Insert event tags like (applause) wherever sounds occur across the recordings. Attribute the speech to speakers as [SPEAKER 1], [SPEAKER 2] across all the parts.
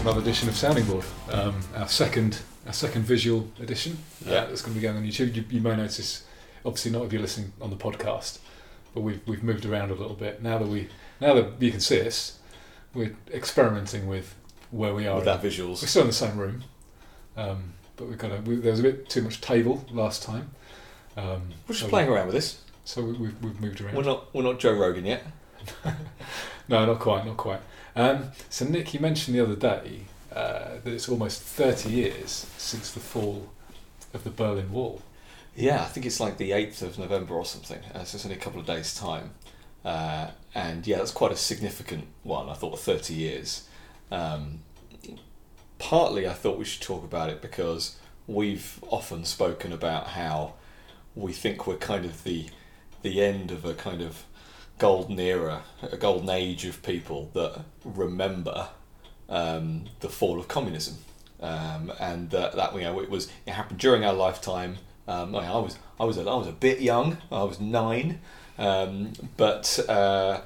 [SPEAKER 1] to another edition of Sounding Board, um, our second our second visual edition. Uh,
[SPEAKER 2] Yeah.
[SPEAKER 1] it's going to be going on YouTube. You, you may notice, obviously not if you're listening on the podcast, but we've we've moved around a little bit now that we now that you can see us. We're experimenting with where we are.
[SPEAKER 2] with our visuals.
[SPEAKER 1] We're still in the same room, um, but we've got a, we, there was a bit too much table last time. Um,
[SPEAKER 2] We're just
[SPEAKER 1] so
[SPEAKER 2] playing around with this.
[SPEAKER 1] So we, we've we've moved around.
[SPEAKER 2] We're not we're not Joe Rogan yet. (laughs)
[SPEAKER 1] No, not quite, not quite. Um, so, Nick, you mentioned the other day uh, that it's almost 30 years since the fall of the Berlin Wall.
[SPEAKER 2] Yeah, I think it's like the eighth of November or something. Uh, so it's only a couple of days' time. Uh, and yeah, that's quite a significant one. I thought thirty years. Um, partly, I thought we should talk about it because we've often spoken about how we think we're kind of the the end of a kind of golden era, a golden age of people that remember um, the fall of communism, um, and that, that you know it was it happened during our lifetime. Um, I, I was I was a, I was a bit young. I was nine, um, but uh,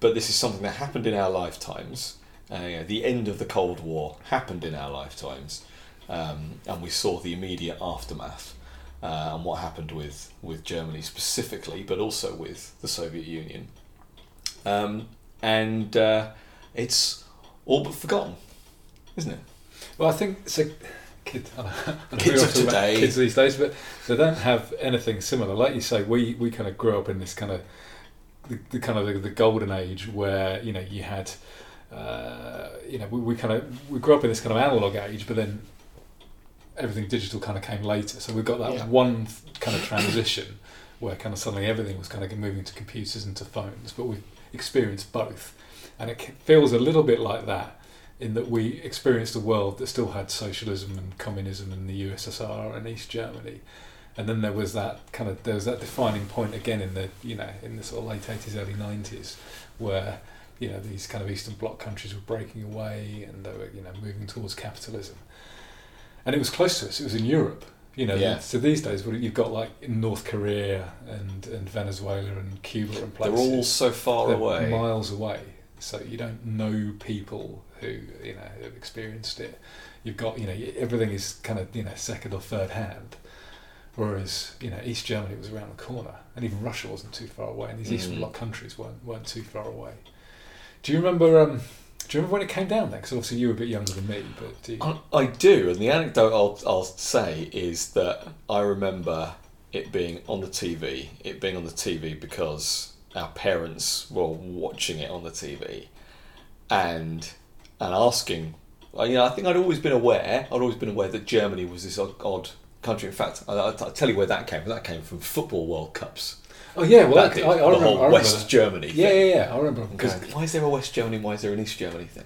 [SPEAKER 2] but this is something that happened in our lifetimes. Uh, the end of the Cold War happened in our lifetimes, um, and we saw the immediate aftermath uh, and what happened with, with Germany specifically, but also with the Soviet Union. Um, and uh, it's all but forgotten, isn't it?
[SPEAKER 1] Well, I think so. Kid, I don't know if
[SPEAKER 2] Kids of today.
[SPEAKER 1] kids these days, but they don't have anything similar. Like you say, we, we kind of grew up in this kind of the, the kind of the, the golden age where you know you had uh, you know we, we kind of we grew up in this kind of analog age, but then everything digital kind of came later. So we've got that
[SPEAKER 2] Yeah.
[SPEAKER 1] one kind of transition where kind of suddenly everything was kind of moving to computers and to phones, but we've experienced both, and it feels a little bit like that in that we experienced a world that still had socialism and communism and the USSR and East Germany, and then there was that kind of there was that defining point again in the you know in the sort of late eighties, early nineties, where you know these kind of Eastern Bloc countries were breaking away and they were you know moving towards capitalism, and it was close to us. It was in Europe. You know,
[SPEAKER 2] Yeah.
[SPEAKER 1] so these days what you've got like in North Korea and, and Venezuela and Cuba and places.
[SPEAKER 2] They're all so far
[SPEAKER 1] they're
[SPEAKER 2] away.
[SPEAKER 1] miles away. So you don't know people who you know have experienced it. You've got you know everything is kind of you know second or third hand. Whereas you know East Germany was around the corner, and even Russia wasn't too far away, and these Eastern
[SPEAKER 2] Mm.
[SPEAKER 1] Bloc countries weren't weren't too far away. Do you remember? Um, do you remember when it came down? Then, because obviously you were a bit younger than me, but do you,
[SPEAKER 2] I, I do, and the anecdote I'll, I'll say is that I remember it being on the TV, it being on the TV because our parents were watching it on the TV, and and asking. You know, I think I'd always been aware. I'd always been aware that Germany was this odd, odd country. In fact, I, I'll tell you where that came. That came from football World Cups.
[SPEAKER 1] Oh yeah, well
[SPEAKER 2] That
[SPEAKER 1] I,
[SPEAKER 2] did,
[SPEAKER 1] I, I
[SPEAKER 2] the
[SPEAKER 1] remember, I remember
[SPEAKER 2] West
[SPEAKER 1] that.
[SPEAKER 2] Germany.
[SPEAKER 1] Yeah,
[SPEAKER 2] thing.
[SPEAKER 1] yeah, yeah. I remember.
[SPEAKER 2] Because why is there a West Germany? Why is there an East Germany thing?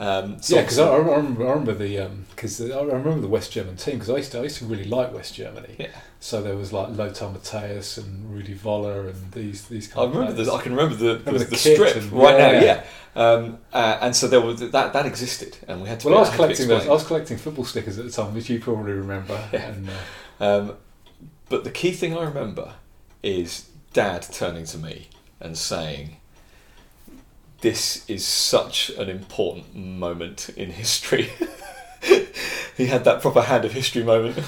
[SPEAKER 2] Um, so
[SPEAKER 1] Yeah, because I, I remember, I remember the because I remember the West German team because I used to I used to really like West Germany.
[SPEAKER 2] Yeah.
[SPEAKER 1] So there was like Lothar Matthäus and Rudi Voller and these these
[SPEAKER 2] I
[SPEAKER 1] kind of
[SPEAKER 2] remember the, I can remember the,
[SPEAKER 1] Remember
[SPEAKER 2] the,
[SPEAKER 1] the
[SPEAKER 2] strip
[SPEAKER 1] and-
[SPEAKER 2] right
[SPEAKER 1] yeah.
[SPEAKER 2] now, yeah. Um, uh, and so there was that that existed, and we had to.
[SPEAKER 1] Well, I was
[SPEAKER 2] had to be
[SPEAKER 1] collecting those. I was collecting football stickers at the time, which you probably remember.
[SPEAKER 2] Yeah.
[SPEAKER 1] And uh,
[SPEAKER 2] Um, but the key thing I remember is Dad turning to me and saying, "This is such an important moment in history." (laughs) he had that proper hand of history moment,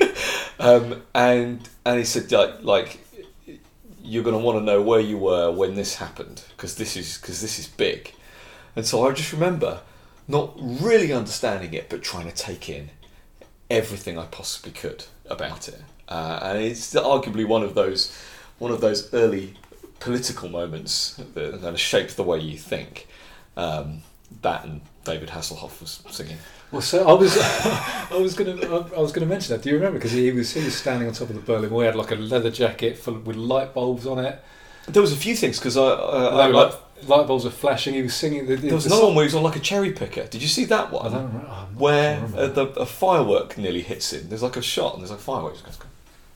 [SPEAKER 2] (laughs) um, and and he said like like you're going to want to know where you were when this happened because this is because this is big, and so I just remember not really understanding it but trying to take in everything I possibly could about it, uh, and it's arguably one of those one of those early political moments that kind of shape the way you think. Um, that and David Hasselhoff was singing.
[SPEAKER 1] well, so I was (laughs) I was gonna I, I was gonna mention that. Do you remember? Because he was he was standing on top of the Berlin Wall. He had like a leather jacket full with light bulbs on it.
[SPEAKER 2] There was a few things because I, uh, I like,
[SPEAKER 1] like, light bulbs were flashing. He was singing. The, the,
[SPEAKER 2] there was
[SPEAKER 1] the
[SPEAKER 2] another
[SPEAKER 1] song-
[SPEAKER 2] one where he was on like a cherry picker. Did you see that one?
[SPEAKER 1] I
[SPEAKER 2] one?
[SPEAKER 1] don't remember.
[SPEAKER 2] Where
[SPEAKER 1] sure I
[SPEAKER 2] uh, the, a firework nearly hits him. There's like a shot and there's like fireworks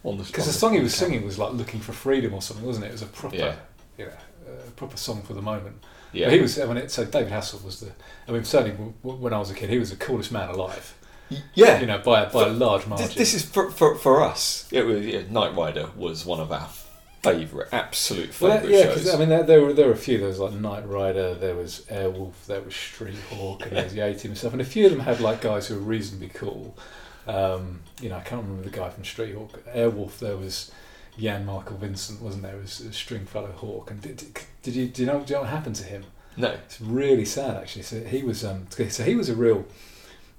[SPEAKER 2] on the
[SPEAKER 1] Because the song he was singing was like "Looking for Freedom" or something, wasn't it? It was a proper,
[SPEAKER 2] Yeah.
[SPEAKER 1] you know, uh, proper song for the moment.
[SPEAKER 2] Yeah,
[SPEAKER 1] But he was. I mean, it, so David Hassel was the. I mean, certainly w- w- when I was a kid, he was the coolest man alive.
[SPEAKER 2] yeah.
[SPEAKER 1] You know, by by a large margin.
[SPEAKER 2] This, this is for, for, for us. It was yeah, Knight Rider was one of our favourite, absolute favourite
[SPEAKER 1] that- yeah,
[SPEAKER 2] shows.
[SPEAKER 1] because I mean, there, there were there were a few. There was like Knight Rider, there was Airwolf, there was Street Hawk, and there was the A Team and stuff. And a few of them had like guys who were reasonably cool. Um, you know, I can't remember the guy from Street Hawk. Airwolf, there was Jan Michael Vincent, wasn't there? It was, a Stringfellow Hawk. And did, did, did you do you know do you know what happened to him?
[SPEAKER 2] no,
[SPEAKER 1] It's really sad actually. So he was um, so he was a real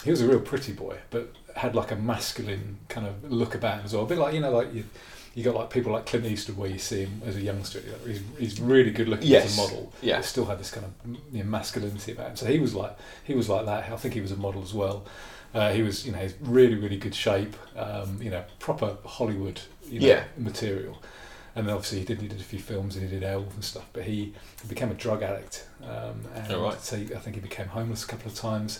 [SPEAKER 1] he was a real pretty boy, but had like a masculine kind of look about him as well. A bit like you know, like you you got like people like Clint Eastwood where you see him as a youngster. He's, he's really good looking
[SPEAKER 2] Yes.
[SPEAKER 1] as a model.
[SPEAKER 2] Yeah.
[SPEAKER 1] but still had this kind of you know, masculinity about him. So he was like he was like that. I think he was a model as well. Uh, he was you know he's really really good shape. Um, you know proper Hollywood you know,
[SPEAKER 2] Yeah.
[SPEAKER 1] material. And then obviously he did he did a few films and he did Airwolf and stuff. But he he became a drug addict, um, and
[SPEAKER 2] Oh, right.
[SPEAKER 1] so he- I think he became homeless a couple of times.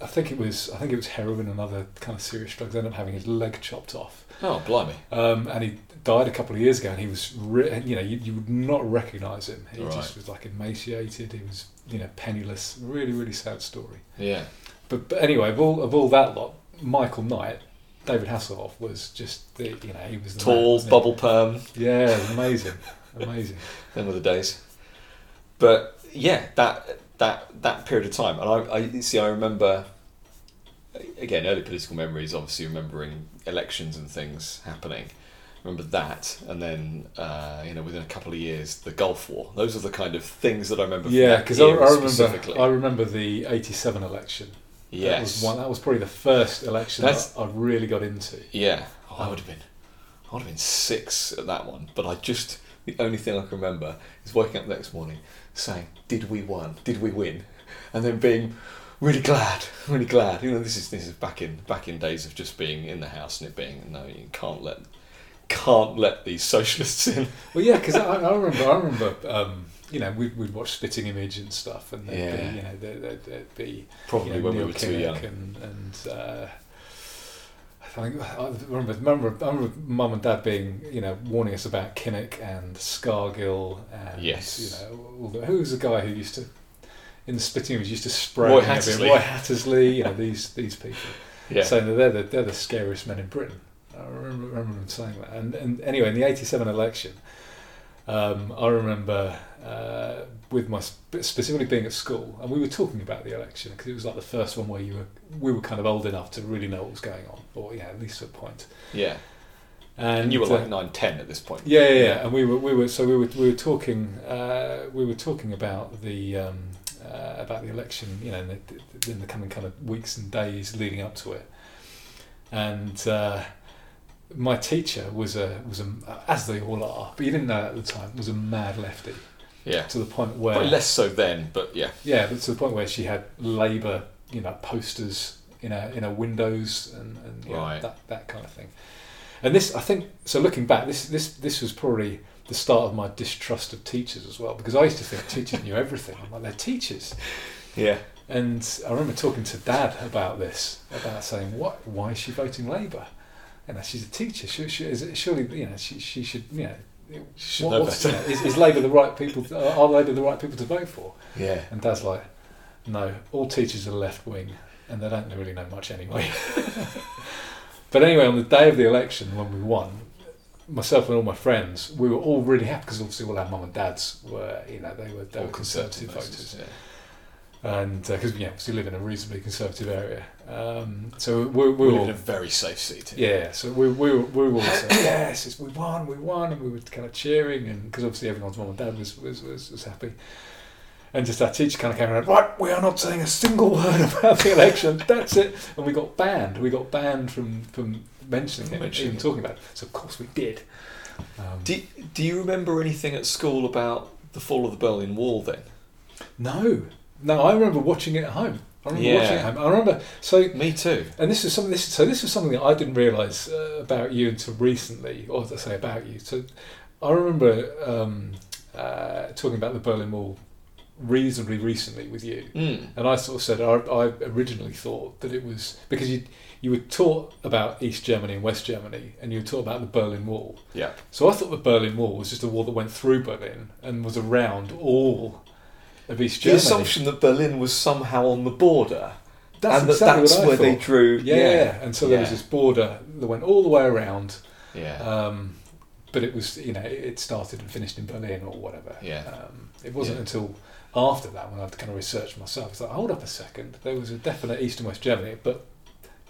[SPEAKER 1] I think it was I think it was heroin and other kind of serious drugs. Ended up having his leg chopped off,
[SPEAKER 2] oh blimey,
[SPEAKER 1] um, and he died a couple of years ago. And he was re- you know you, you would not recognise him. He
[SPEAKER 2] Right.
[SPEAKER 1] just was like emaciated. He was you know penniless. Really really sad story.
[SPEAKER 2] yeah,
[SPEAKER 1] But but anyway, of all of all that lot, Michael Knight. David Hasselhoff was just the you know he was the
[SPEAKER 2] tall,
[SPEAKER 1] wasn't
[SPEAKER 2] bubble perm,
[SPEAKER 1] Yeah, amazing, amazing. (laughs)
[SPEAKER 2] them were the days. But yeah, that that that period of time, and I, I see. I remember again early political memories. Obviously, remembering elections and things happening. Remember that, and then uh, you know within a couple of years, the Gulf War. Those are the kind of things that I remember.
[SPEAKER 1] Yeah, because I, I remember. I remember the '87 election. That
[SPEAKER 2] yes,
[SPEAKER 1] was one. That was probably the first election
[SPEAKER 2] That's-
[SPEAKER 1] that I really got into.
[SPEAKER 2] Yeah, oh, I would have been, I would have been six at that one. But I just the only thing I can remember is waking up the next morning saying, "Did we win? Did we win?" And then being really glad, really glad. You know, this is this is back in back in days of just being in the house and it being no, you can't let can't let these socialists in.
[SPEAKER 1] Well, yeah, because I, I remember, I remember, um, you know, we'd, we'd watch Spitting Image and stuff, and there'd
[SPEAKER 2] Yeah.
[SPEAKER 1] be, you know, there'd, there'd, there'd be
[SPEAKER 2] Probably
[SPEAKER 1] you know,
[SPEAKER 2] when we
[SPEAKER 1] Neil
[SPEAKER 2] were too young.
[SPEAKER 1] and and. Uh, I think I remember, remember, I remember mum and dad being, you know, warning us about Kinnock and Scargill and
[SPEAKER 2] Yes.
[SPEAKER 1] you know, all the, who was the guy who used to, in the spitting image, used to spray
[SPEAKER 2] Roy? Hattersley.
[SPEAKER 1] Roy Hattersley, you know, these these people (laughs)
[SPEAKER 2] Yeah,
[SPEAKER 1] saying that they're the, they're the scariest men in Britain. I remember, remember them saying that. And, and anyway, in the 87 election, um, I remember uh, with my specifically being at school, and we were talking about the election because it was like the first one where you were we were kind of old enough to really know what was going on, or yeah, at least to a point.
[SPEAKER 2] yeah.
[SPEAKER 1] And,
[SPEAKER 2] And you were
[SPEAKER 1] uh,
[SPEAKER 2] like nine, ten at this point.
[SPEAKER 1] yeah, yeah, yeah, and we were we were so we were we were talking uh, we were talking about the um, uh, about the election, you know, in the, in the coming kind of weeks and days leading up to it, and uh, my teacher was a was a as they all are, but you didn't know at the time was a mad lefty
[SPEAKER 2] Yeah,
[SPEAKER 1] to the point where
[SPEAKER 2] Probably less so then, but yeah,
[SPEAKER 1] yeah, but to the point where she had Labour, you know, posters in her in her windows and, and you know, that that kind of thing. And this, I think, so looking back, this this this was probably the start of my distrust of teachers as well, because I used to think teachers knew everything. I'm like, they're teachers.
[SPEAKER 2] yeah,
[SPEAKER 1] And I remember talking to Dad about this, about saying, "What? Why is she voting Labour? You know, she's a teacher. She, she, surely, you know, she, she should, you know,
[SPEAKER 2] should
[SPEAKER 1] what-
[SPEAKER 2] know
[SPEAKER 1] what's-
[SPEAKER 2] better.
[SPEAKER 1] you know, is, is Labour the right people? To, are Labour the right people to vote for?"
[SPEAKER 2] yeah.
[SPEAKER 1] And Dad's like, no, all teachers are left wing, and they don't really know much anyway. (laughs) but anyway, on the day of the election, when we won, myself and all my friends, we were all really happy because obviously all our mum and dads were, you know, they were they
[SPEAKER 2] All
[SPEAKER 1] were conservative voters,
[SPEAKER 2] Yeah.
[SPEAKER 1] and uh, because yeah, obviously live in a reasonably conservative area, um, so we, we
[SPEAKER 2] We
[SPEAKER 1] were
[SPEAKER 2] were in a very safe seat.
[SPEAKER 1] yeah, so we, we, were, we were all saying, (coughs) yes, it's, we won, we won, and we were kind of cheering, and because obviously everyone's mum and dad was, was, was, was happy. And just our teacher kind of came around, right, we are not saying a single (laughs) word about the election, that's it. And we got banned, we got banned from, from mentioning it,
[SPEAKER 2] Mentioning
[SPEAKER 1] even
[SPEAKER 2] it.
[SPEAKER 1] talking about it. So of course we did. Um,
[SPEAKER 2] Do, do you remember anything at school about the fall of the Berlin Wall then?
[SPEAKER 1] no, no, I remember watching it at home. I remember
[SPEAKER 2] Yeah.
[SPEAKER 1] watching it. I remember, so
[SPEAKER 2] Me too.
[SPEAKER 1] And this is something. This, so this is something that I didn't realise uh, about you until recently, or to say about you. So I remember um, uh, talking about the Berlin Wall reasonably recently with you,
[SPEAKER 2] Mm.
[SPEAKER 1] and I sort of said I, I originally thought that it was because you you were taught about East Germany and West Germany, and you were taught about the Berlin Wall.
[SPEAKER 2] Yeah.
[SPEAKER 1] So I thought the Berlin Wall was just a wall that went through Berlin and was around all of East
[SPEAKER 2] The assumption that Berlin was somehow on the border,
[SPEAKER 1] that's
[SPEAKER 2] and that that's
[SPEAKER 1] what I
[SPEAKER 2] where they drew.
[SPEAKER 1] Yeah, and so there was this border that went all the way around.
[SPEAKER 2] Yeah.
[SPEAKER 1] Um, but it was you know it started and finished in Berlin or whatever.
[SPEAKER 2] Yeah.
[SPEAKER 1] Um, it wasn't
[SPEAKER 2] Yeah.
[SPEAKER 1] until after that when I'd kind of researched myself. It's like hold up a second, there was a definite East and West Germany, but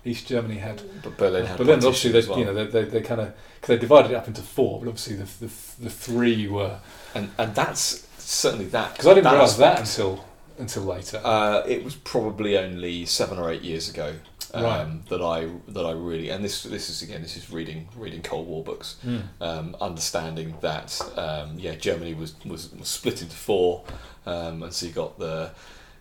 [SPEAKER 1] East Germany had
[SPEAKER 2] But Berlin had
[SPEAKER 1] Berlin. Obviously, they
[SPEAKER 2] well.
[SPEAKER 1] you know they they, they kind of because they divided it up into four, but obviously the the, the three were
[SPEAKER 2] and and that's certainly that
[SPEAKER 1] because I didn't realise that until until later.
[SPEAKER 2] Uh, it was probably only seven or eight years ago um,
[SPEAKER 1] Right.
[SPEAKER 2] that I that I really and this this is again this is reading reading Cold War books,
[SPEAKER 1] Mm.
[SPEAKER 2] um, understanding that um, yeah Germany was, was was split into four, um, and so you got the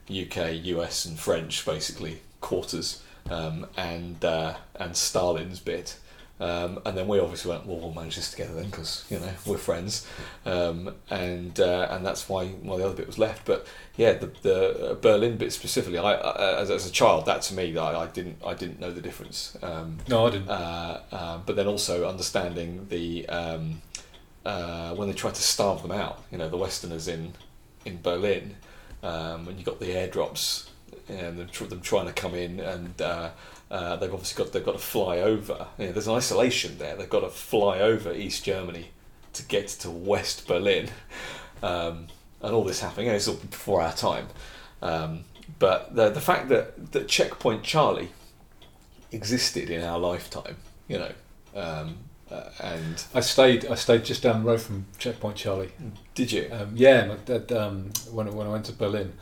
[SPEAKER 2] UK, US, and French basically quarters, um, and uh, and Stalin's bit. Um, and then we obviously went, well, we'll manage this together then, because you know we're friends, um, and uh, and that's why why the other bit was left. But yeah, the the uh, Berlin bit specifically, I, I as, as a child, that to me, I, I didn't I didn't know the difference. Um,
[SPEAKER 1] No, I didn't.
[SPEAKER 2] uh, uh, but then also understanding the um, uh, when they tried to starve them out, you know, the Westerners in in Berlin, um, when you got the airdrops and them, them trying to come in, and uh, they've obviously got they've got to fly over. You know, there's an isolation there. They've got to fly over East Germany to get to West Berlin, um, and all this happening. And it's all before our time. Um, but the the fact that that Checkpoint Charlie existed in our lifetime, you know, um, uh, and
[SPEAKER 1] I stayed. I stayed just down the road from Checkpoint Charlie.
[SPEAKER 2] did you?
[SPEAKER 1] Um, yeah, my dad, um, when when I went to Berlin,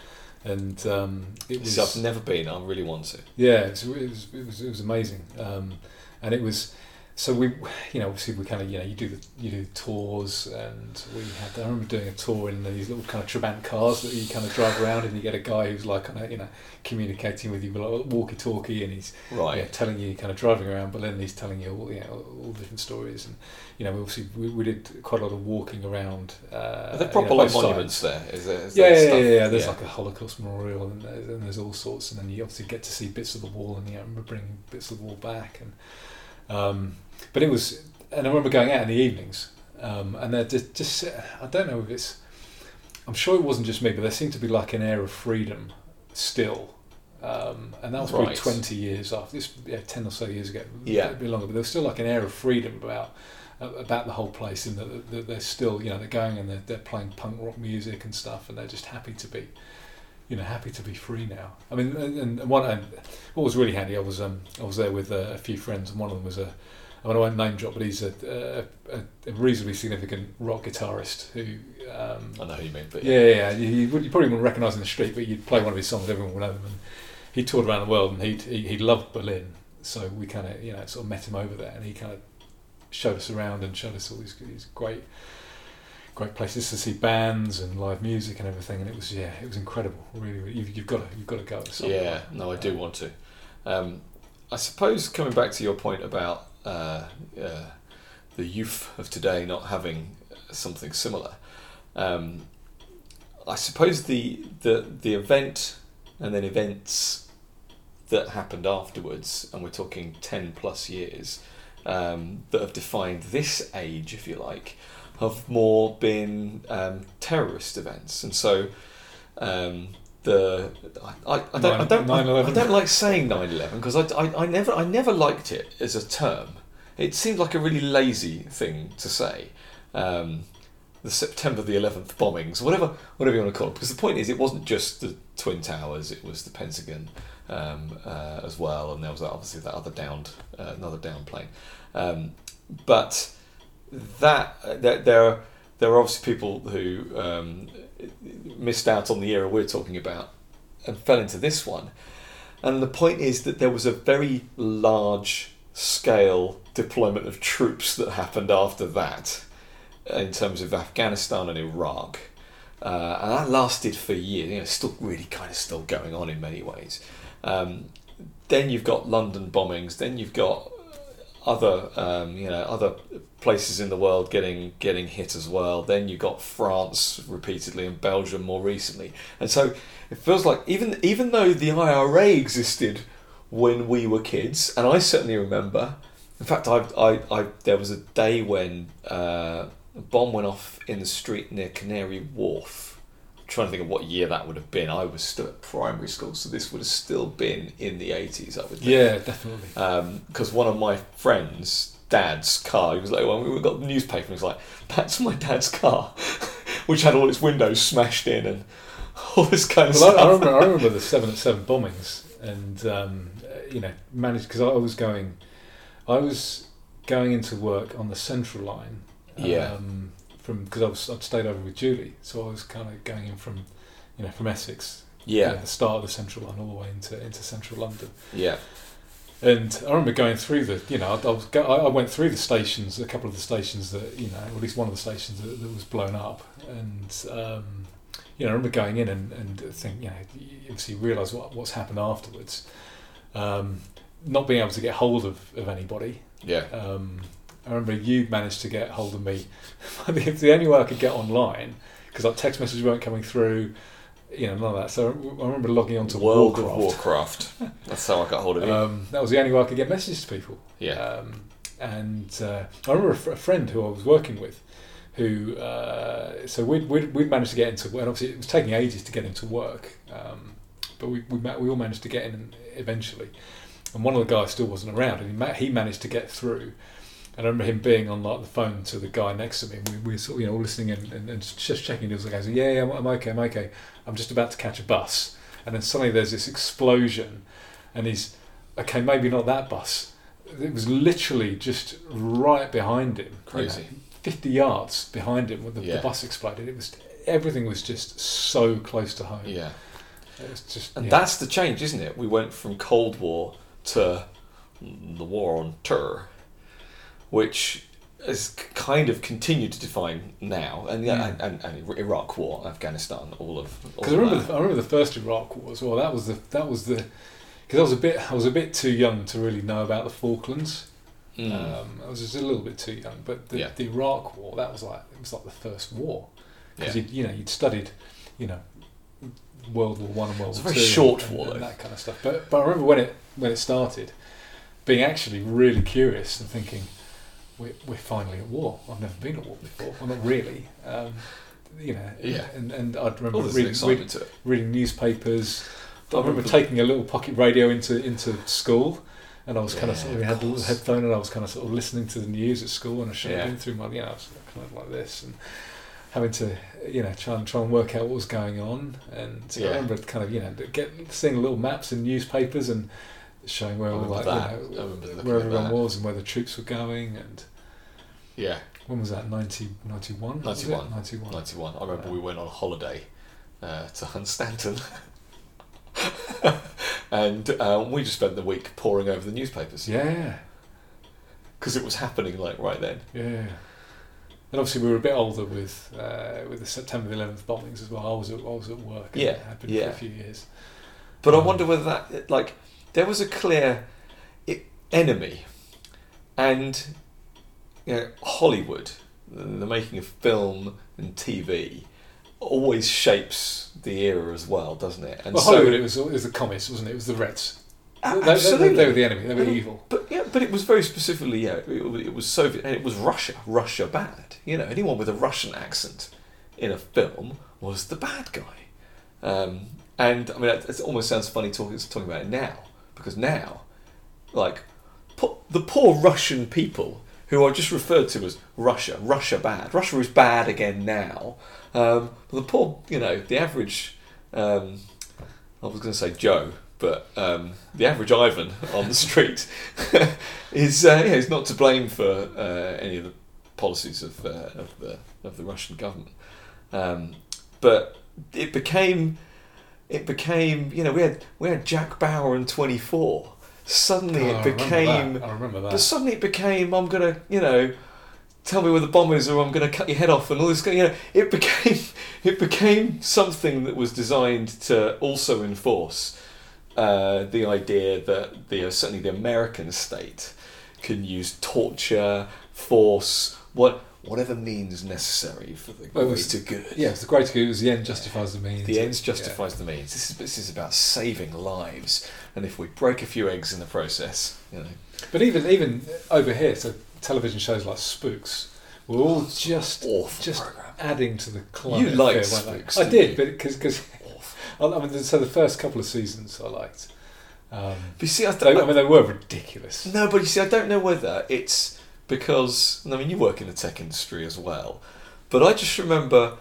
[SPEAKER 1] and um, it was
[SPEAKER 2] See, I've never been. I really want to.
[SPEAKER 1] yeah, it was it was it was, it was amazing, um, and it was so we you know obviously we kind of you know you do the you do tours and we had I remember doing a tour in these little kind of Trabant cars that you kind of drive around and you get a guy who's like kind of you know communicating with you with like walkie talkie and he's
[SPEAKER 2] Right.
[SPEAKER 1] yeah, telling you kind of driving around but then He's telling you all, you know, all different stories, and you know, obviously we, we did quite a lot of walking around. Uh,
[SPEAKER 2] Are there
[SPEAKER 1] you
[SPEAKER 2] proper
[SPEAKER 1] know,
[SPEAKER 2] like
[SPEAKER 1] sides.
[SPEAKER 2] monuments there? Is there? Is
[SPEAKER 1] Yeah,
[SPEAKER 2] there
[SPEAKER 1] yeah, yeah, yeah. There's like a Holocaust memorial, and there's, and there's all sorts, and then you obviously get to see bits of the wall, and you know, bringing bits of the wall back, and um, but it was, and I remember going out in the evenings, um, and they're just, just, I don't know if it's, I'm sure it wasn't just me, but there seemed to be like an air of freedom still. Um, and that was probably
[SPEAKER 2] Right.
[SPEAKER 1] 20 years after this, yeah, 10 or so years ago,
[SPEAKER 2] Yeah.
[SPEAKER 1] a bit longer, but there was still like an air of freedom about about the whole place, and that that they're still, you know, they're going and they're, they're playing punk rock music and stuff, and they're just happy to be, you know, happy to be free now. I mean, and, and one, and what was really handy, I was um, I was there with uh, a few friends, and one of them was a, I mean, I won't name drop, but he's a, a, a, reasonably significant rock guitarist who. Um,
[SPEAKER 2] I know who you mean, but
[SPEAKER 1] yeah, yeah, yeah. You, you, probably wouldn't recognise him in the street, but you'd play one of his songs, everyone would know him. And he toured around the world, and he he, he loved Berlin, so we kind of you know sort of met him over there, and he kind of showed us around and showed us all these these great great places to see bands and live music and everything, and it was yeah, it was incredible. Really, really you've, you've got to you've got to go.
[SPEAKER 2] Yeah, no, I do want to. Um, I suppose coming back to your point about uh, uh, the youth of today not having something similar, um, I suppose the, the the event and then events that happened afterwards, and we're talking ten plus years, um, that have defined this age, if you like, have more been um, terrorist events, and so. Um, the I, I, don't I don't I,
[SPEAKER 1] 9/11.
[SPEAKER 2] I don't like saying 9/11 because I, I, I never I never liked it as a term. It seemed like a really lazy thing to say. Um, the September the 11th bombings, whatever whatever you want to call it. Because the point is, it wasn't just the Twin Towers; it was the Pentagon um, uh, as well, and there was obviously that other downed uh, another down plane. Um, but that uh, there there are, obviously people who um, missed out on the era we're talking about and fell into this one. And the point is that there was a very large scale deployment of troops that happened after that in terms of Afghanistan and Iraq. Uh, and that lasted for years. You know, it's still really kind of still going on in many ways. Um, then you've got London bombings. Then you've got other um, you know other places in the world getting getting hit as well. Then you got France repeatedly and Belgium more recently, and so it feels like even even though the IRA existed when we were kids, and I certainly remember. In fact, I, I, I there was a day when uh, a bomb went off in the street near Canary Wharf. Trying to think of what year that would have been. I was still at primary school, so this would have still been in the eighties. I would think
[SPEAKER 1] Yeah, definitely.
[SPEAKER 2] because one of my friends dad's car. He was like, well, we got the newspaper. And he was like, that's my dad's car, (laughs) which had all its windows smashed in and (laughs) all this kind of
[SPEAKER 1] Well, I,
[SPEAKER 2] stuff.
[SPEAKER 1] I remember, I remember the (laughs) seven at seven bombings, and um, uh, you know, managed because I was going, I was going into work on the Central Line.
[SPEAKER 2] Yeah.
[SPEAKER 1] Um, from because I was I'd stayed over with Julie, so I was kind of going in from, you know, from Essex.
[SPEAKER 2] yeah,
[SPEAKER 1] the start of the Central Line, all the way into into Central London.
[SPEAKER 2] yeah,
[SPEAKER 1] And I remember going through the, you know, I, I was go, I I went through the stations, a couple of the stations that, you know, or at least one of the stations that, that was blown up, and um, you know, I remember going in and and think, you know, you obviously realise what what's happened afterwards. Um, not being able to get hold of, of anybody.
[SPEAKER 2] yeah.
[SPEAKER 1] Um, I remember you managed to get hold of me. (laughs) the, the only way I could get online because like text messages weren't coming through, you know, none of that. So I remember logging onto
[SPEAKER 2] World
[SPEAKER 1] Warcraft.
[SPEAKER 2] of Warcraft. That's how I got hold of you.
[SPEAKER 1] Um, that was the only way I could get messages to people.
[SPEAKER 2] yeah,
[SPEAKER 1] Um, and uh, I remember a, fr- a friend who I was working with, who uh, so we'd, we'd, we'd managed to get into, and obviously it was taking ages to get into work, um, but we we, we all managed to get in eventually. And one of the guys still wasn't around, and he, ma- he managed to get through. And I remember him being on like the phone to the guy next to me. And we, we were sort of, you know all listening and, and, and just checking. He was like, I said, "Yeah, yeah, I'm, I'm okay, I'm okay. I'm just about to catch a bus." And then suddenly there's this explosion, and he's okay, maybe not that bus. It was literally just right behind him. you know,
[SPEAKER 2] Crazy.
[SPEAKER 1] 50 yards behind him when the,
[SPEAKER 2] Yeah.
[SPEAKER 1] the bus exploded. It was everything was just so close to home.
[SPEAKER 2] yeah.
[SPEAKER 1] It was just
[SPEAKER 2] And
[SPEAKER 1] yeah.
[SPEAKER 2] that's the change, isn't it? We went from Cold War to the war on terror, which has kind of continued to define now, and yeah,
[SPEAKER 1] Mm.
[SPEAKER 2] and, and, and Iraq War, Afghanistan, all of.
[SPEAKER 1] because I remember the, I remember the first Iraq War as well. That was the that was the because I was a bit I was a bit too young to really know about the Falklands.
[SPEAKER 2] Mm.
[SPEAKER 1] Um, I was just a little bit too young. But the,
[SPEAKER 2] Yeah.
[SPEAKER 1] the Iraq War that was like it was like the first war because
[SPEAKER 2] Yeah.
[SPEAKER 1] you know you'd studied you know World War One and World
[SPEAKER 2] It's a
[SPEAKER 1] War
[SPEAKER 2] very short
[SPEAKER 1] and,
[SPEAKER 2] war,
[SPEAKER 1] and that kind of stuff. But but I remember when it when it started, being actually really curious and thinking. We're, we're finally at war. I've never been at war before. Well, not really. Um, you know,
[SPEAKER 2] Yeah.
[SPEAKER 1] and, and I'd remember
[SPEAKER 2] an
[SPEAKER 1] reading,
[SPEAKER 2] to
[SPEAKER 1] reading newspapers. I
[SPEAKER 2] I
[SPEAKER 1] remember taking a little pocket radio into into school, and I was kind of
[SPEAKER 2] Yeah,
[SPEAKER 1] sort of
[SPEAKER 2] of
[SPEAKER 1] had a little headphone, and I was kind of sort of listening to the news at school, and I should have
[SPEAKER 2] Yeah.
[SPEAKER 1] been through my, you know, I was kind of like this, and having to, you know, try and try and work out what was going on, and so I remember kind of, you know, get seeing little maps in newspapers and showing where all like
[SPEAKER 2] that.
[SPEAKER 1] You know where everyone was and where the troops were going, and
[SPEAKER 2] Yeah,
[SPEAKER 1] when was that 90, 91?
[SPEAKER 2] 91.
[SPEAKER 1] 91.
[SPEAKER 2] 91. I remember we went on holiday uh, to Hunstanton. (laughs) (laughs) and uh, we just spent the week poring over the newspapers
[SPEAKER 1] Yeah,
[SPEAKER 2] because it was happening like right then.
[SPEAKER 1] yeah. And obviously, we were a bit older with uh, with the September the 11th bombings as well. I was at, I was at work. And
[SPEAKER 2] Yeah,
[SPEAKER 1] it had been
[SPEAKER 2] yeah.
[SPEAKER 1] for a few years.
[SPEAKER 2] But I
[SPEAKER 1] Um,
[SPEAKER 2] wonder whether that, like, there was a clear enemy, and you know, Hollywood, the, making of film and TV, always shapes the era as well, doesn't it? And
[SPEAKER 1] well, Hollywood, it was it was the commies, wasn't it? It was the Reds.
[SPEAKER 2] A-
[SPEAKER 1] They- they,
[SPEAKER 2] absolutely.
[SPEAKER 1] they, were the enemy. They were evil.
[SPEAKER 2] But yeah, but it was very specifically yeah. It, was- it was Soviet and it was Russia. Russia bad. You know, anyone with a Russian accent in a film was the bad guy. Um, and I mean, it, it almost sounds funny talking talking about it now because now, like, the poor Russian people who are just referred to as Russia, Russia bad. Russia is bad again now. Um, the poor, you know, the average. Um, I was going to say Joe, but um, the average Ivan on the street (laughs) is uh, yeah, is not to blame for uh, any of the policies of uh, of the of the Russian government. Um, but it became it became you know we had we had Jack Bauer and Twenty Four. Suddenly
[SPEAKER 1] Oh, I
[SPEAKER 2] it
[SPEAKER 1] remember
[SPEAKER 2] became
[SPEAKER 1] that. I remember that.
[SPEAKER 2] but suddenly it became I'm gonna you know tell me where the bomb is or I'm gonna cut your head off and all this you know it became (laughs) it became something that was designed to also enforce uh, the idea that the certainly the American state can use torture, force, what whatever means necessary for the
[SPEAKER 1] Well,
[SPEAKER 2] greater good.
[SPEAKER 1] yeah, the great good. Was the end justifies the means.
[SPEAKER 2] The ends
[SPEAKER 1] Yeah.
[SPEAKER 2] justifies the means. This is this is about saving lives, and if we break a few eggs in the process, you know,
[SPEAKER 1] But even even over here, so television shows like Spooks were all just just
[SPEAKER 2] program.
[SPEAKER 1] adding to the climate.
[SPEAKER 2] You liked
[SPEAKER 1] of fear, weren't?
[SPEAKER 2] Spooks,
[SPEAKER 1] I did,
[SPEAKER 2] you?
[SPEAKER 1] but because because (laughs) I mean, so the first couple of seasons I liked. Um,
[SPEAKER 2] But you see, I,
[SPEAKER 1] they, I mean, they were ridiculous.
[SPEAKER 2] No, but you see, I don't know whether it's because I mean you work in the tech industry as well, but I just remember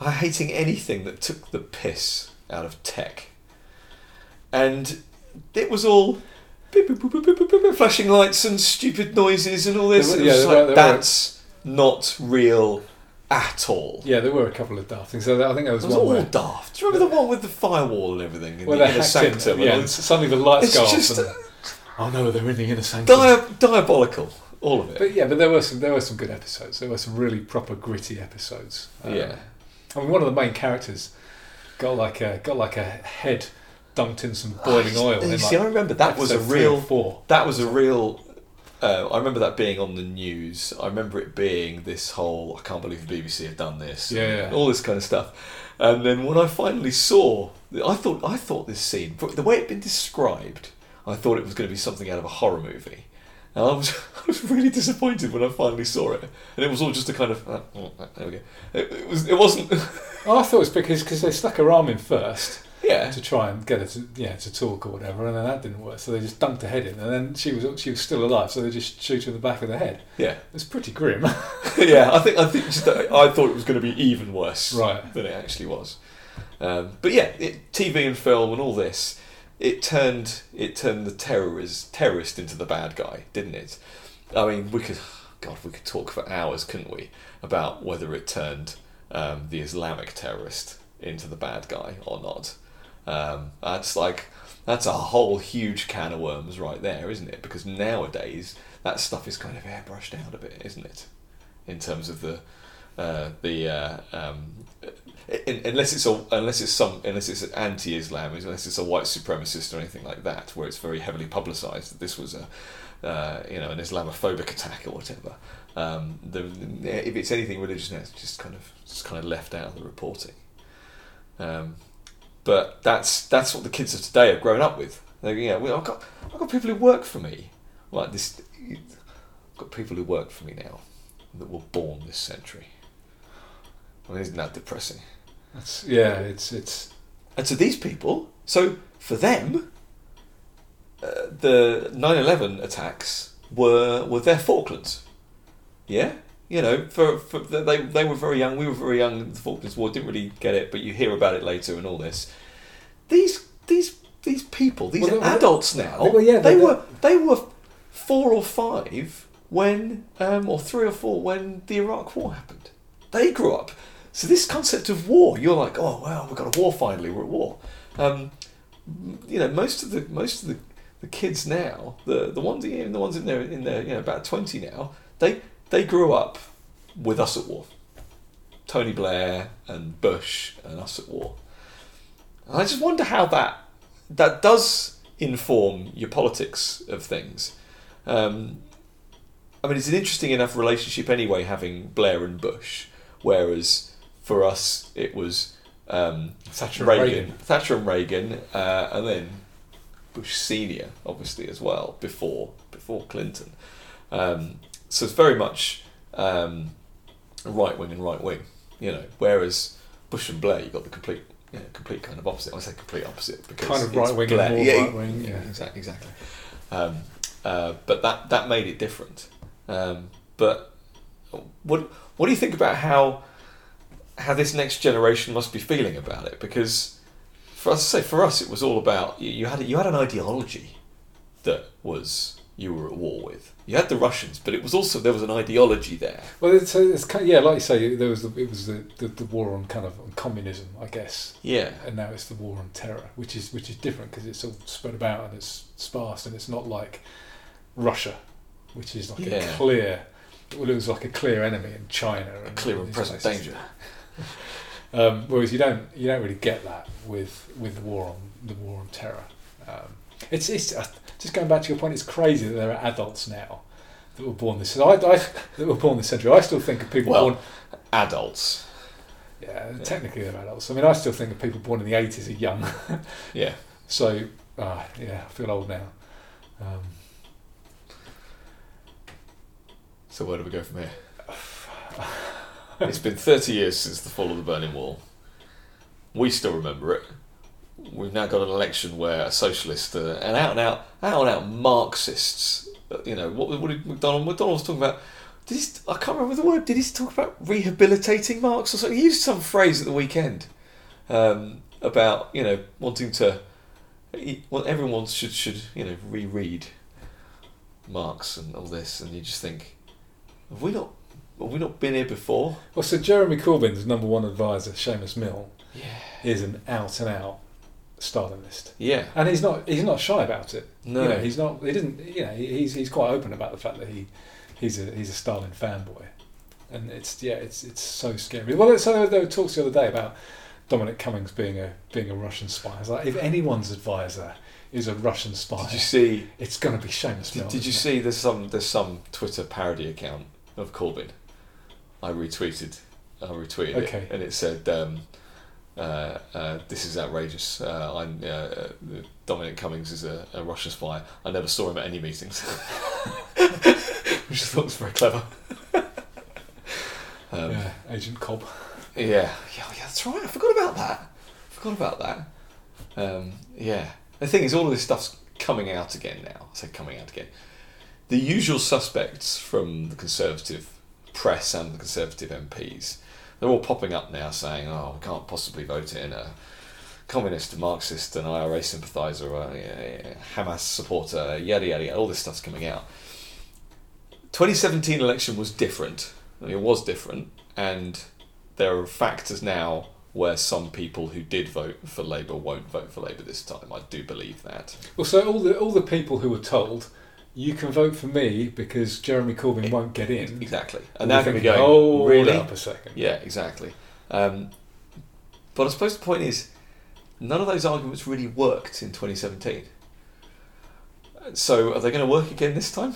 [SPEAKER 2] I hating anything that took the piss out of tech, and it was all beep, beep, beep, flashing lights and stupid noises and all this.
[SPEAKER 1] Were-
[SPEAKER 2] was
[SPEAKER 1] yeah,
[SPEAKER 2] like,
[SPEAKER 1] were-
[SPEAKER 2] that's not real at all.
[SPEAKER 1] Yeah, there were a couple of daft things. So I think there was
[SPEAKER 2] It was
[SPEAKER 1] one
[SPEAKER 2] all
[SPEAKER 1] where,
[SPEAKER 2] daft. Do you remember the one with the firewall and everything in
[SPEAKER 1] where
[SPEAKER 2] the inner
[SPEAKER 1] in.
[SPEAKER 2] sanctum? and
[SPEAKER 1] Yeah, and suddenly the lights
[SPEAKER 2] It's
[SPEAKER 1] go
[SPEAKER 2] just
[SPEAKER 1] off. And, oh no, they're in the inner sanctum.
[SPEAKER 2] dia- diabolical, all of it.
[SPEAKER 1] But yeah, but there were some there were some good episodes. There were some really proper gritty episodes. Um,
[SPEAKER 2] yeah.
[SPEAKER 1] I mean, one of the main characters got like a got like a head dunked in some boiling oil.
[SPEAKER 2] You see,
[SPEAKER 1] like
[SPEAKER 2] I remember that was a
[SPEAKER 1] episode three or
[SPEAKER 2] real.
[SPEAKER 1] four.
[SPEAKER 2] That was a real. Uh, I remember that being on the news. I remember it being this whole. I can't believe the BBC have done this.
[SPEAKER 1] Yeah, yeah.
[SPEAKER 2] All this kind of stuff. And then when I finally saw, I thought I thought this scene, the way it'd been described, I thought it was going to be something out of a horror movie. And I was, (laughs) I was really disappointed when I finally saw it, and it was all just a kind of, uh, oh, there we go. It, it was, it wasn't, (laughs)
[SPEAKER 1] Oh, I thought it was because cause they stuck her arm in first
[SPEAKER 2] yeah,
[SPEAKER 1] to try and get her to yeah to talk or whatever, and then that didn't work. So they just dunked her head in, and then she was she was still alive. So they just shoot her in the back of the head.
[SPEAKER 2] yeah.
[SPEAKER 1] It's pretty grim, (laughs)
[SPEAKER 2] yeah, I think I think just I thought it was going to be even worse
[SPEAKER 1] right?
[SPEAKER 2] than it actually was. Um, but yeah, it, TV and film and all this, it turned it turned the terrorist terrorist into the bad guy, didn't it? I mean, we could, God, we could talk for hours, couldn't we, about whether it turned um, the Islamic terrorist into the bad guy or not. Um, that's like that's a whole huge can of worms right there, isn't it? Because nowadays that stuff is kind of airbrushed out a bit, isn't it? In terms of the uh, the uh, um, in, unless it's a, unless it's some unless it's an anti-Islam, unless it's a white supremacist or anything like that, where it's very heavily publicised that this was a uh, you know an Islamophobic attack or whatever. Um, the, if it's anything religious, it's just kind of just kind of left out of the reporting. Um, but that's that's what the kids of today have grown up with. They, I've got I've got people who work for me like this. I've got people who work for me now that were born this century. I mean, isn't that depressing?
[SPEAKER 1] That's, yeah, it's it's
[SPEAKER 2] And to these people, so for them, uh, the 9/11 attacks were were their Falklands. Yeah, you know, for, for they they were very young. We were very young. In the Falklands War didn't really get it, but you hear about it later and all this. These these these people, these
[SPEAKER 1] Well, they-
[SPEAKER 2] adults now.
[SPEAKER 1] well, yeah,
[SPEAKER 2] they
[SPEAKER 1] they-
[SPEAKER 2] were they were four or five when, um, or three or four when the Iraq War happened. They grew up. So this concept of war, you're like, oh well, we've got a war finally. We're at war. Um, you know, most of the most of the, the kids now, the the ones even the ones in there in their you know about twenty now, they they grew up with us at war. Tony Blair and Bush and us at war. And I just wonder how that that does inform your politics of things. Um, I mean, it's an interesting enough relationship anyway, having Blair and Bush, whereas for us it was um,
[SPEAKER 1] Thatcher and
[SPEAKER 2] Reagan,
[SPEAKER 1] Reagan.
[SPEAKER 2] Thatcher and Reagan, uh, and then Bush senior, obviously as well before before Clinton. Um, so it's very much um, right wing and right wing, you know. Whereas Bush and Blair, you got the complete, you know, complete kind of opposite. I say complete opposite because
[SPEAKER 1] Kind of right-wing and more
[SPEAKER 2] yeah,
[SPEAKER 1] right-wing, yeah.
[SPEAKER 2] exactly, exactly. Um, uh, but that that made it different. Um, but what what do you think about how how this next generation must be feeling about it? Because for us, say for us, it was all about you, you had a, you had an ideology that was you were at war with. You had the Russians, but it was also there was an ideology there.
[SPEAKER 1] well, it's, uh, it's kind yeah, like you say, there was the, it was the, the, the war on kind of on communism, I guess,
[SPEAKER 2] Yeah,
[SPEAKER 1] and now it's the war on terror, which is which is different because it's all spread about and it's sparse and it's not like Russia, which is like
[SPEAKER 2] Yeah.
[SPEAKER 1] a clear. Well, it was like a clear enemy in China,
[SPEAKER 2] a clear and present danger. (laughs)
[SPEAKER 1] Um, whereas you don't you don't really get that with with the war on the war on terror. Um, it's it's uh, just going back to your point. It's crazy that there are adults now that were born this. I, I that were born this century. I still think of people
[SPEAKER 2] Well,
[SPEAKER 1] born.
[SPEAKER 2] Adults.
[SPEAKER 1] Yeah, technically they're adults. I mean, I still think of people born in the eighties are young. (laughs)
[SPEAKER 2] Yeah.
[SPEAKER 1] so ah, yeah, I feel old now. Um,
[SPEAKER 2] So where do we go from here? (laughs) it's been 30 years since the fall of the Berlin Wall. We still remember it. We've now got an election where a socialist, uh, and out and out, out and out Marxists uh, you know, what, what did McDonnell? McDonnell was talking about. Did he, I can't remember the word. Did he talk about rehabilitating Marx or something? He used some phrase at the weekend um, about you know wanting to. Well, everyone should should you know reread Marx and all this, and you just think, have we not have we not been here before?
[SPEAKER 1] Well, so Jeremy Corbyn's number one advisor, Seumas Milne,
[SPEAKER 2] Yeah.
[SPEAKER 1] is an out and out Stalinist,
[SPEAKER 2] Yeah.
[SPEAKER 1] and he's not he's not shy about it.
[SPEAKER 2] No.
[SPEAKER 1] You know, he's not. He didn't. You know, he's he's quite open about the fact that he he's a he's a Stalin fanboy, and it's yeah, it's it's so scary. Well, so uh, there were talks the other day about Dominic Cummings being a being a Russian spy. It's like if anyone's advisor is a Russian spy,
[SPEAKER 2] Did you see?
[SPEAKER 1] it's going to be Seumas Milne.
[SPEAKER 2] Did, did you
[SPEAKER 1] isn't
[SPEAKER 2] see? There's some there's some Twitter parody account of Corbyn. I retweeted. I retweeted
[SPEAKER 1] Okay.
[SPEAKER 2] it, and it said, um, uh, uh, "This is outrageous. Uh, uh, uh, Dominic Cummings is a, a Russian spy. I never saw him at any meetings." (laughs) Which I thought was very clever. (laughs) um.
[SPEAKER 1] Yeah, Agent Cobb.
[SPEAKER 2] Yeah, yeah, yeah, that's right. I forgot about that. Forgot about that. Um, yeah. The thing is, all of this stuff's coming out again now. I say coming out again. The usual suspects from the Conservative press and the Conservative MPs, they're all popping up now saying, oh, we can't possibly vote in a communist, a Marxist, an IRA sympathiser, uh, a, a Hamas supporter, yada, yada, yada. All this stuff's coming out. 2017 election was different. I mean, it was different, and there are factors now where some people who did vote for Labour won't vote for Labour this time. I do believe that.
[SPEAKER 1] Well, so all the all the people who were told you can vote for me because Jeremy Corbyn won't get in.
[SPEAKER 2] Exactly. And now
[SPEAKER 1] be
[SPEAKER 2] going to
[SPEAKER 1] thinking,
[SPEAKER 2] go,
[SPEAKER 1] Hold
[SPEAKER 2] really?
[SPEAKER 1] up a second.
[SPEAKER 2] Yeah, exactly. Um, but I suppose the point is, none of those arguments really worked in 2017. So are they going to work again this time?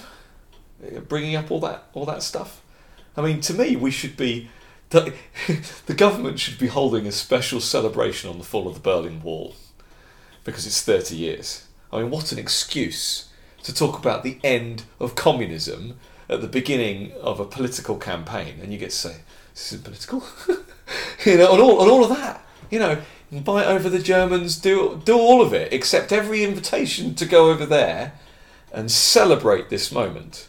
[SPEAKER 2] Uh, Bringing up all that all that stuff. I mean, to me, we should be. The, (laughs) the government should be holding a special celebration on the fall of the Berlin Wall because it's 30 years. I mean, what an excuse to talk about the end of communism at the beginning of a political campaign, and you get to say, "This isn't political," (laughs) you know, and all and all of that. You know, invite over the Germans, do do all of it, accept every invitation to go over there and celebrate this moment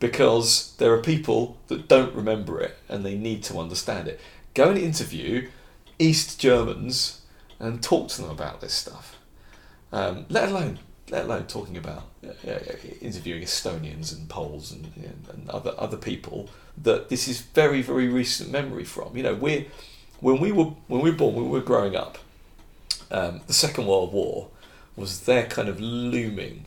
[SPEAKER 2] because there are people that don't remember it and they need to understand it. Go and interview East Germans and talk to them about this stuff. Um, let alone let alone talking about interviewing Estonians and Poles and, and other other people that this is very very recent memory from. You know, we when we were when we were born, when we were growing up, um, the Second World War was there kind of looming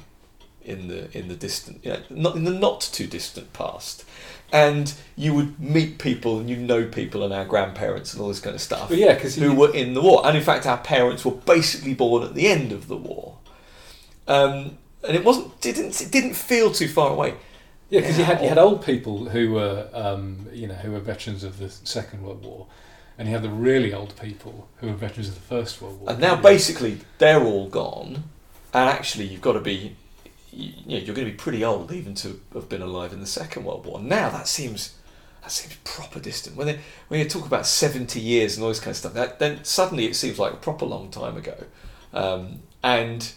[SPEAKER 2] in the in the distant, you know, not in the not too distant past. And you would meet people, and you know people, and our grandparents, and all this kind of stuff
[SPEAKER 1] yeah, because
[SPEAKER 2] who were in the war. And in fact, our parents were basically born at the end of the war. Um, and it wasn't didn't it didn't feel too far away.
[SPEAKER 1] Yeah, because you had you had old people who were um, you know who were veterans of the Second World War, and you had the really old people who were veterans of the First World War.
[SPEAKER 2] And now basically they're all gone, and actually you've got to be, you, you know, you're going to be pretty old even to have been alive in the Second World War. Now that seems that seems proper distant. When they, when you talk about seventy years and all this kind of stuff, that, then suddenly it seems like a proper long time ago. Um, and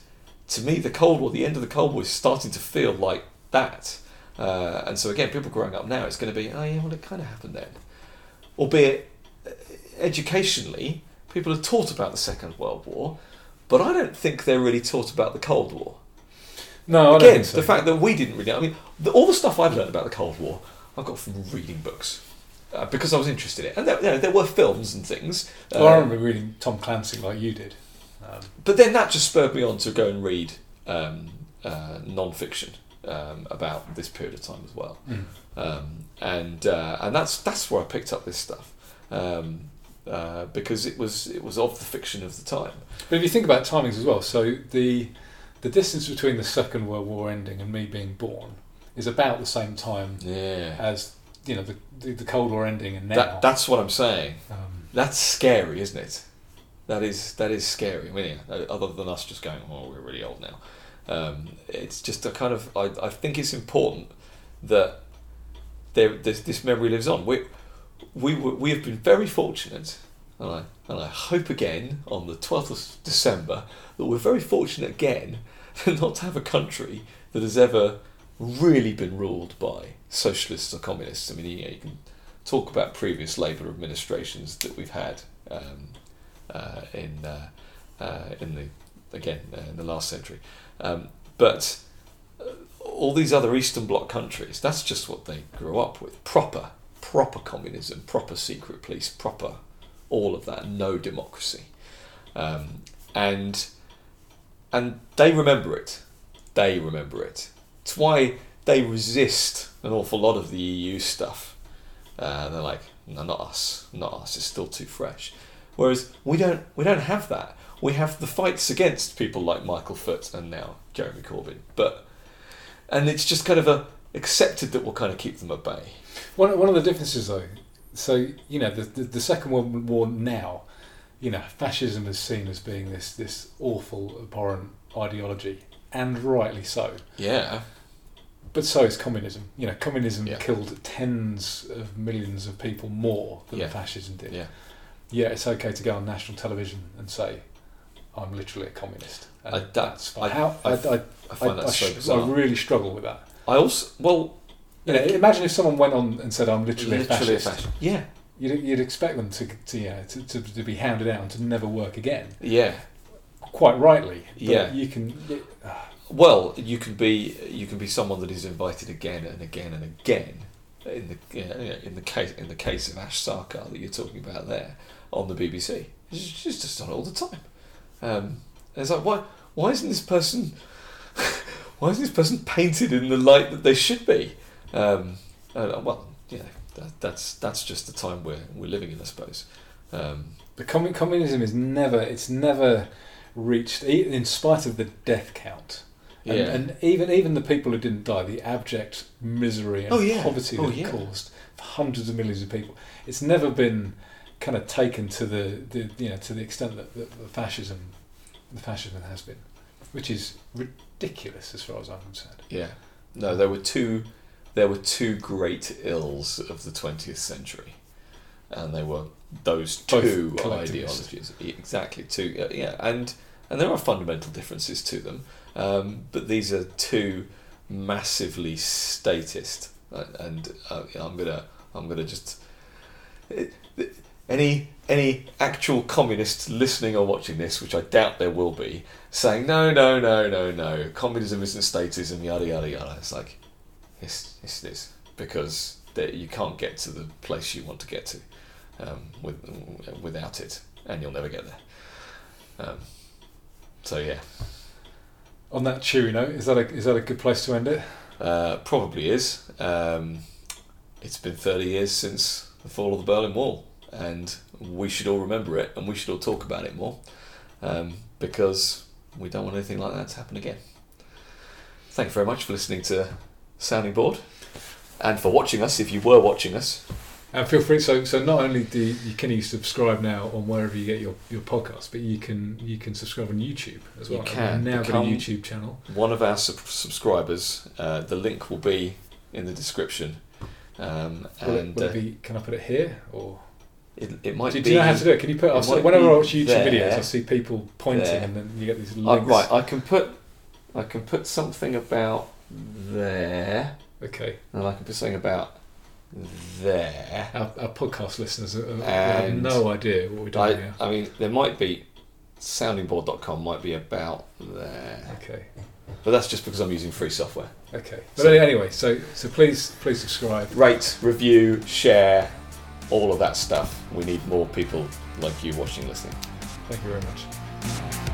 [SPEAKER 2] to me, the Cold War, the end of the Cold War, is starting to feel like that. Uh, and so again, people growing up now, it's going to be, oh yeah, well, it kind of happened then. Albeit, uh, educationally, people are taught about the Second World War, but I don't think they're really taught about the Cold War.
[SPEAKER 1] no, I don't
[SPEAKER 2] Again,
[SPEAKER 1] so.
[SPEAKER 2] the fact that we didn't really, I mean, the, all the stuff I've learned about the Cold War, I've got from reading books. Uh, because I was interested in it. And there, you know, there were films and things.
[SPEAKER 1] Well, I
[SPEAKER 2] uh,
[SPEAKER 1] remember reading Tom Clancy like you did. Um,
[SPEAKER 2] but then that just spurred me on to go and read um, uh, non-fiction um, about this period of time as well,
[SPEAKER 1] mm.
[SPEAKER 2] um, and uh, and that's that's where I picked up this stuff um, uh, because it was it was of the fiction of the time.
[SPEAKER 1] But if you think about timings as well, so the the distance between the Second World War ending and me being born is about the same time
[SPEAKER 2] Yeah,
[SPEAKER 1] as you know the the, the Cold War ending and now.
[SPEAKER 2] that that's what I'm saying.
[SPEAKER 1] um,
[SPEAKER 2] That's scary, isn't it? That is that is scary. Yeah, other than us just going, "Oh, we're really old now." Um, it's just a kind of. I, I think it's important that there this, this memory lives on. We we we have been very fortunate, and I and I hope again on the twelfth of December that we're very fortunate again (laughs) not to have a country that has ever really been ruled by socialists or communists. I mean, you, know, you can talk about previous Labour administrations that we've had um, in uh, uh, in the again uh, in the last century, um, but uh, all these other Eastern Bloc countries, that's just what they grew up with. Proper, proper communism, proper secret police, proper all of that. No democracy, um, and and they remember it. They remember it. It's why they resist an awful lot of the EU stuff. Uh, they're like, no, not us, not us. It's still too fresh. Whereas we don't, we don't have that. We have the fights against people like Michael Foot and now Jeremy Corbyn. But and it's just kind of a accepted that we'll kind of keep them at bay.
[SPEAKER 1] One, one of the differences, though, so you know, the, the, the Second World War now, you know, fascism is seen as being this this awful, abhorrent ideology, and rightly so.
[SPEAKER 2] Yeah.
[SPEAKER 1] But so is communism. You know, communism
[SPEAKER 2] Yeah.
[SPEAKER 1] killed tens of millions of people more than
[SPEAKER 2] Yeah.
[SPEAKER 1] fascism did.
[SPEAKER 2] Yeah.
[SPEAKER 1] Yeah, it's okay to go on national television and say, "I'm literally a communist." And
[SPEAKER 2] I- that-
[SPEAKER 1] that's fine.
[SPEAKER 2] I-
[SPEAKER 1] How I, I,
[SPEAKER 2] I find that
[SPEAKER 1] I,
[SPEAKER 2] so bizarre.
[SPEAKER 1] I really struggle with that.
[SPEAKER 2] I also well,
[SPEAKER 1] You know, imagine if someone went on and said, "I'm literally,
[SPEAKER 2] literally
[SPEAKER 1] a fascist."
[SPEAKER 2] Yeah.
[SPEAKER 1] You'd, you'd expect them to, to, yeah, to, to, to be hounded out and to never work again.
[SPEAKER 2] Yeah.
[SPEAKER 1] Quite rightly. But
[SPEAKER 2] Yeah.
[SPEAKER 1] You can.
[SPEAKER 2] Well, you can be you can be someone that is invited again and again and again. In the you know, in the case in the case of Ash Sarkar that you're talking about there on the BBC, she's just done it all the time. Um, it's like why why isn't this person (laughs) why isn't this person painted in the light that they should be? Um, uh, well, you know that, that's that's just the time we're we're living in, I suppose. Um,
[SPEAKER 1] The commun- communism is never. It's never reached, in spite of the death count. And,
[SPEAKER 2] yeah,
[SPEAKER 1] and even even the people who didn't die, the abject misery and
[SPEAKER 2] Oh, yeah.
[SPEAKER 1] poverty
[SPEAKER 2] Oh,
[SPEAKER 1] that it
[SPEAKER 2] yeah.
[SPEAKER 1] caused for hundreds of millions of people, it's never been kind of taken to the, the you know to the extent that, that the fascism, the fascism has been, which is ridiculous as far as I'm concerned.
[SPEAKER 2] Yeah. No, there were two there were two great ills of the twentieth century. And they were those two ideologies. Exactly, two uh, yeah, and and there are fundamental differences to them. Um, but these are two massively statist uh, and uh, I'm gonna I'm gonna just it, any any actual communists listening or watching this, which I doubt there will be, saying no, no, no, no, no, communism isn't statism, yada yada yada. It's like, yes, yes it is, because that you can't get to the place you want to get to um, with, without it, and you'll never get there. Um, so yeah,
[SPEAKER 1] On that cheery note, is that a is that a good place to end it?
[SPEAKER 2] uh, probably is. Um, it's been thirty years since the fall of the Berlin Wall, and we should all remember it, and we should all talk about it more, um, because we don't want anything like that to happen again. Thank you very much for listening to Sounding Board, and for watching us. If you were watching us,
[SPEAKER 1] And feel free. So, so not only do you, can you subscribe now on wherever you get your, your podcast, but you can you can subscribe on YouTube as well.
[SPEAKER 2] You
[SPEAKER 1] can now got a YouTube channel.
[SPEAKER 2] one of our sub- subscribers, uh, the link will be in the description, um,
[SPEAKER 1] Will, it,
[SPEAKER 2] and
[SPEAKER 1] will
[SPEAKER 2] uh,
[SPEAKER 1] it be? Can I put it here or?
[SPEAKER 2] It, it might
[SPEAKER 1] Do,
[SPEAKER 2] be.
[SPEAKER 1] do you know how to do it? Can you put?
[SPEAKER 2] It
[SPEAKER 1] see, whenever I watch YouTube
[SPEAKER 2] there.
[SPEAKER 1] videos, I see people pointing,
[SPEAKER 2] There.
[SPEAKER 1] and then you get these
[SPEAKER 2] Uh,
[SPEAKER 1] links.
[SPEAKER 2] right, I can put I can put something about there,
[SPEAKER 1] Okay.
[SPEAKER 2] and I can put something about there.
[SPEAKER 1] Our, our podcast listeners are, are- have no idea what we're doing
[SPEAKER 2] I,
[SPEAKER 1] here.
[SPEAKER 2] I mean, there might be soundingboard.com might be about there,
[SPEAKER 1] Okay.
[SPEAKER 2] but that's just because I'm using free software.
[SPEAKER 1] Okay. But
[SPEAKER 2] So-
[SPEAKER 1] anyway, so so please please subscribe.
[SPEAKER 2] Rate, review, share, all of that stuff. We need more people like you watching, listening.
[SPEAKER 1] Thank you very much.